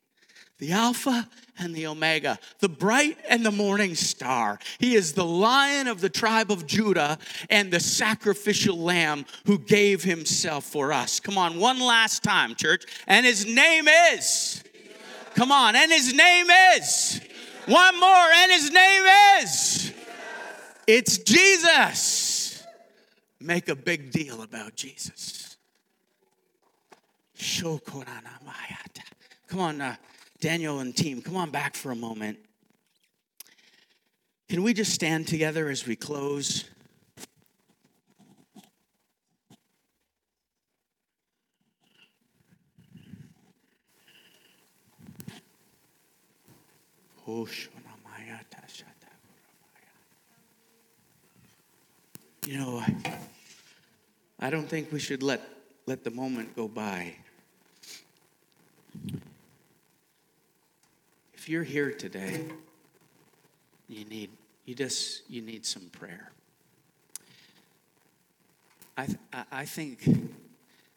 the Alpha and the Omega, the bright and the morning star. He is the lion of the tribe of Judah and the sacrificial lamb who gave himself for us. Come on, one last time, church. And his name is. Come on, and his name is. One more, and his name is. It's Jesus. Make a big deal about Jesus. Come on, uh, Daniel and team, come on back for a moment. Can we just stand together as we close? You know, I don't think we should let, let the moment go by. If you're here today, you need you just you need some prayer. I th- I think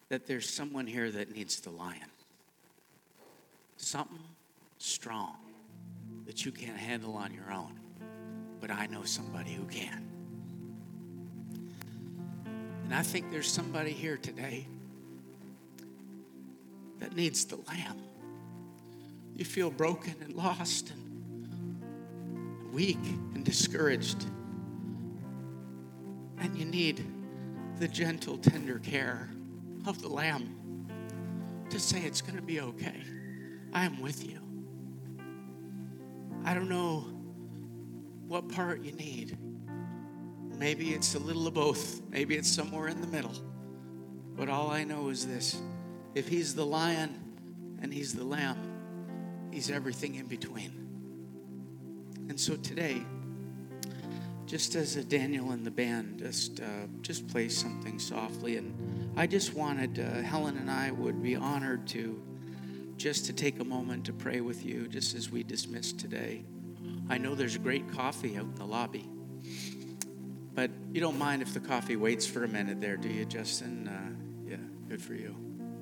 that there's someone here that needs the lion. Something strong that you can't handle on your own. But I know somebody who can. And I think there's somebody here today that needs the lamb you feel broken and lost and weak and discouraged. And you need the gentle, tender care of the Lamb to say it's going to be okay. I am with you. I don't know what part you need. Maybe it's a little of both, maybe it's somewhere in the middle. But all I know is this if He's the lion and He's the lamb, He's everything in between. And so today, just as a Daniel and the band just uh, just play something softly, and I just wanted uh, Helen and I would be honored to just to take a moment to pray with you, just as we dismiss today. I know there's great coffee out in the lobby, but you don't mind if the coffee waits for a minute there, do you, Justin? Uh, yeah, good for you.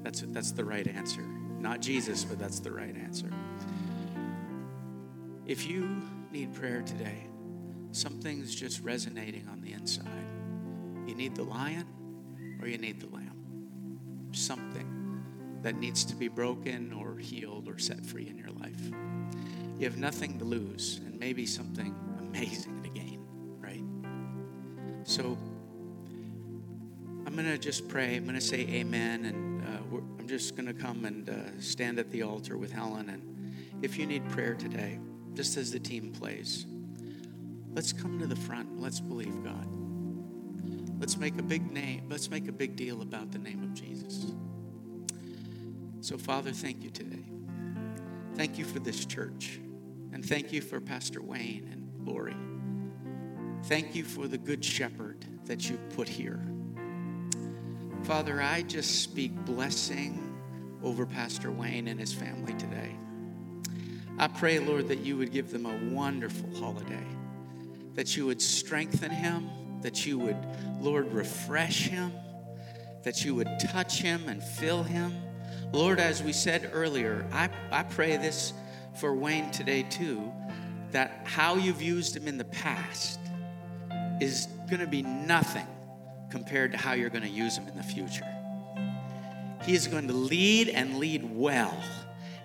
That's that's the right answer. Not Jesus, but that's the right answer. If you need prayer today, something's just resonating on the inside. You need the lion or you need the lamb. Something that needs to be broken or healed or set free in your life. You have nothing to lose and maybe something amazing to gain, right? So I'm going to just pray. I'm going to say amen. And I'm just going to come and uh, stand at the altar with Helen. And if you need prayer today, just as the team plays. Let's come to the front. Let's believe God. Let's make a big name. Let's make a big deal about the name of Jesus. So, Father, thank you today. Thank you for this church. And thank you for Pastor Wayne and Lori. Thank you for the good shepherd that you've put here. Father, I just speak blessing over Pastor Wayne and his family today. I pray, Lord, that you would give them a wonderful holiday, that you would strengthen him, that you would, Lord, refresh him, that you would touch him and fill him. Lord, as we said earlier, I, I pray this for Wayne today too, that how you've used him in the past is going to be nothing compared to how you're going to use him in the future. He is going to lead and lead well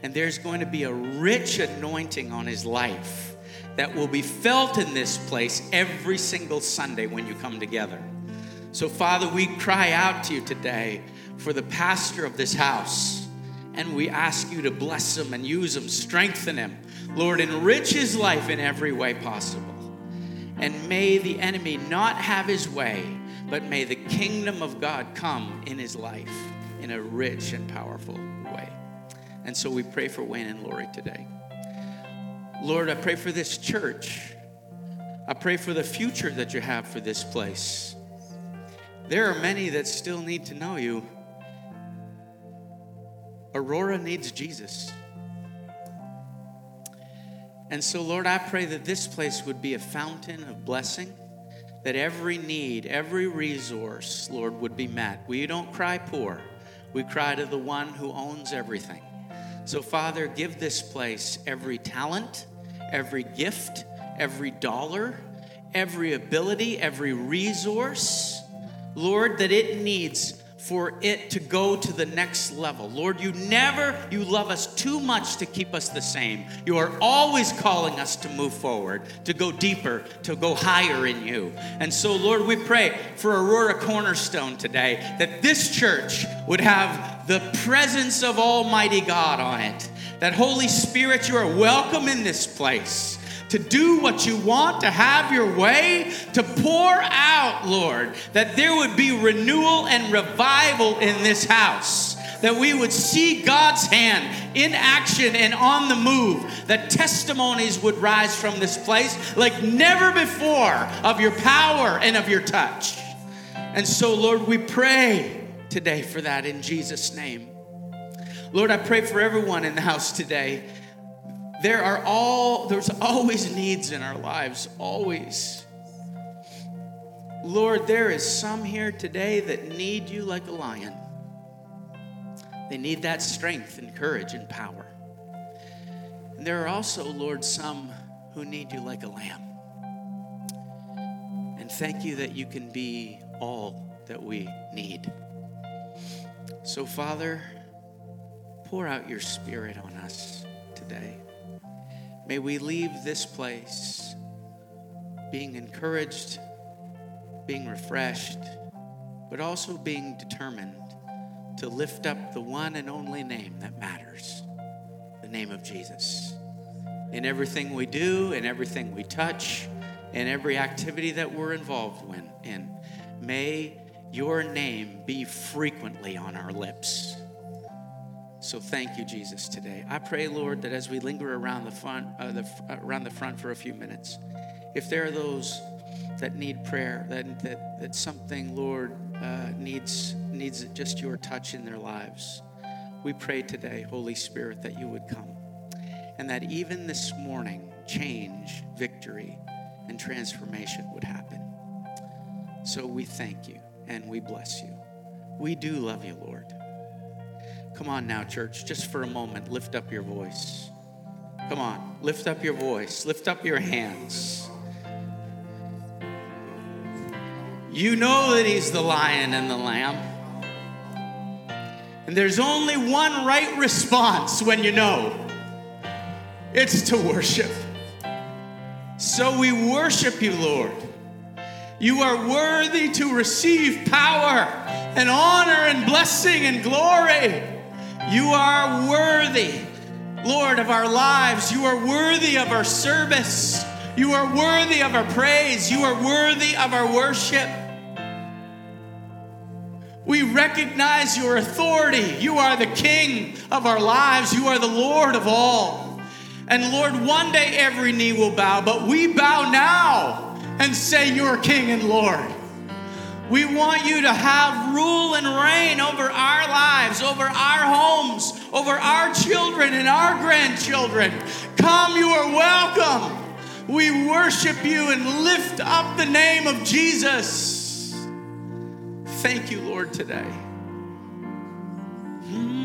and there's going to be a rich anointing on his life that will be felt in this place every single Sunday when you come together. So, Father, we cry out to you today for the pastor of this house, and we ask you to bless him and use him, strengthen him. Lord, enrich his life in every way possible. And may the enemy not have his way, but may the kingdom of God come in his life in a rich and powerful way. And so we pray for Wayne and Lori today. Lord, I pray for this church. I pray for the future that you have for this place. There are many that still need to know you. Aurora needs Jesus. And so, Lord, I pray that this place would be a fountain of blessing, that every need, every resource, Lord, would be met. We don't cry poor, we cry to the one who owns everything. So, Father, give this place every talent, every gift, every dollar, every ability, every resource, Lord, that it needs for it to go to the next level. Lord, you never, you love us too much to keep us the same. You are always calling us to move forward, to go deeper, to go higher in you. And so, Lord, we pray for Aurora Cornerstone today that this church would have the presence of Almighty God on it. That Holy Spirit, you are welcome in this place to do what you want, to have your way, to pour out, Lord, that there would be renewal and revival in this house. That we would see God's hand in action and on the move. That testimonies would rise from this place like never before of your power and of your touch. And so, Lord, we pray today for that in Jesus' name. Lord, I pray for everyone in the house today there are all there's always needs in our lives always. Lord there is some here today that need you like a lion. They need that strength and courage and power. And there are also lord some who need you like a lamb. And thank you that you can be all that we need. So father pour out your spirit on us today May we leave this place being encouraged, being refreshed, but also being determined to lift up the one and only name that matters the name of Jesus. In everything we do, in everything we touch, in every activity that we're involved in, may your name be frequently on our lips. So thank you, Jesus, today. I pray, Lord, that as we linger around the front, uh, the, uh, around the front for a few minutes, if there are those that need prayer, that, that, that something, Lord, uh, needs, needs just your touch in their lives, we pray today, Holy Spirit, that you would come. And that even this morning, change, victory, and transformation would happen. So we thank you and we bless you. We do love you, Lord. Come on now, church, just for a moment, lift up your voice. Come on, lift up your voice, lift up your hands. You know that He's the lion and the lamb. And there's only one right response when you know it's to worship. So we worship you, Lord. You are worthy to receive power and honor and blessing and glory. You are worthy, Lord, of our lives. You are worthy of our service. You are worthy of our praise. You are worthy of our worship. We recognize your authority. You are the King of our lives. You are the Lord of all. And Lord, one day every knee will bow, but we bow now and say, You're King and Lord. We want you to have rule and reign over our lives, over our homes, over our children and our grandchildren. Come, you are welcome. We worship you and lift up the name of Jesus. Thank you, Lord, today. Mm-hmm.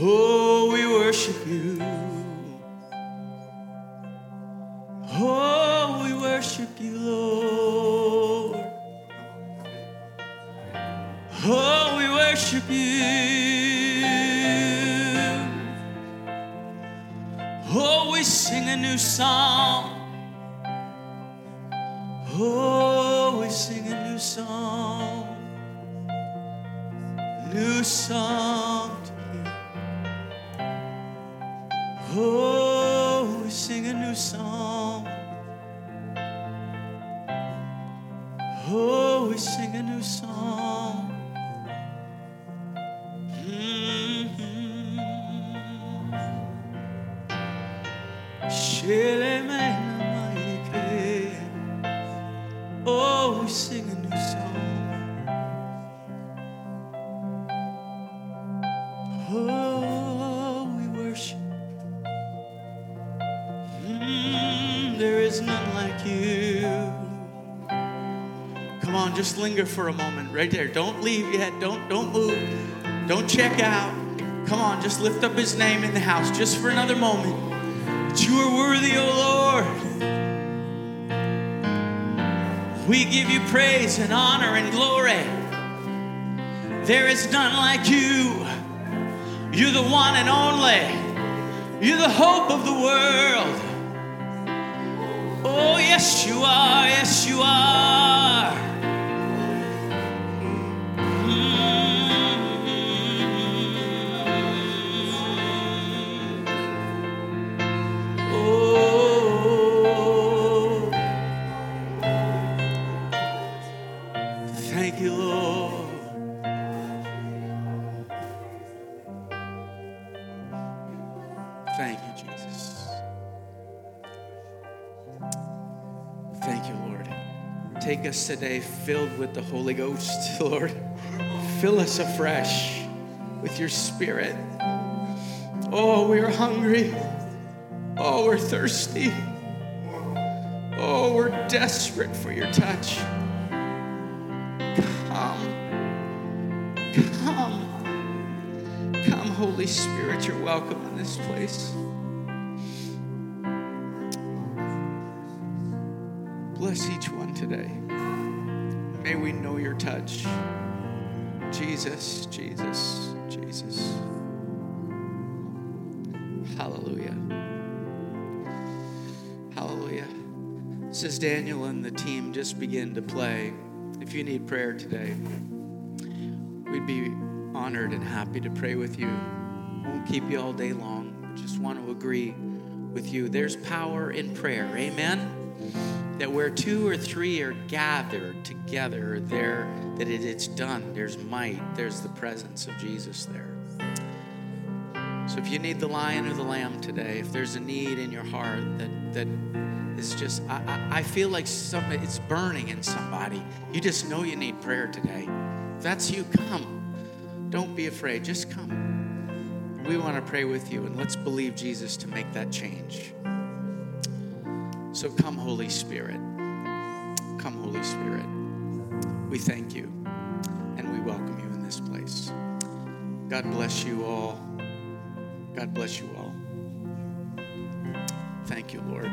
Oh, we worship you. Oh, worship you, Lord. Oh, we worship you. Oh, we sing a new song. Oh, we sing a new song. New song to you. Oh, we sing a new song. Oh, we sing a new song. Linger for a moment right there. Don't leave yet. Don't don't move. Don't check out. Come on, just lift up his name in the house just for another moment. That you are worthy, O Lord. We give you praise and honor and glory. There is none like you. You're the one and only. You're the hope of the world. Oh, yes, you are. Yes, you are. Today filled with the Holy Ghost, Lord. Fill us afresh with your Spirit. Oh, we're hungry. Oh, we're thirsty. Oh, we're desperate for your touch. Come. Come. Come, Holy Spirit, you're welcome in this place. Bless each one today. May we know your touch. Jesus, Jesus, Jesus. Hallelujah. Hallelujah. Says Daniel and the team just begin to play. If you need prayer today, we'd be honored and happy to pray with you. Won't keep you all day long. Just want to agree with you. There's power in prayer. Amen that where two or three are gathered together, there that it, it's done. There's might. There's the presence of Jesus there. So if you need the lion or the lamb today, if there's a need in your heart that that is just, I, I, feel like some it's burning in somebody. You just know you need prayer today. If that's you, come. Don't be afraid. Just come. We want to pray with you, and let's believe Jesus to make that change. So come, Holy Spirit. Come, Holy Spirit. We thank you and we welcome you in this place. God bless you all. God bless you all. Thank you, Lord.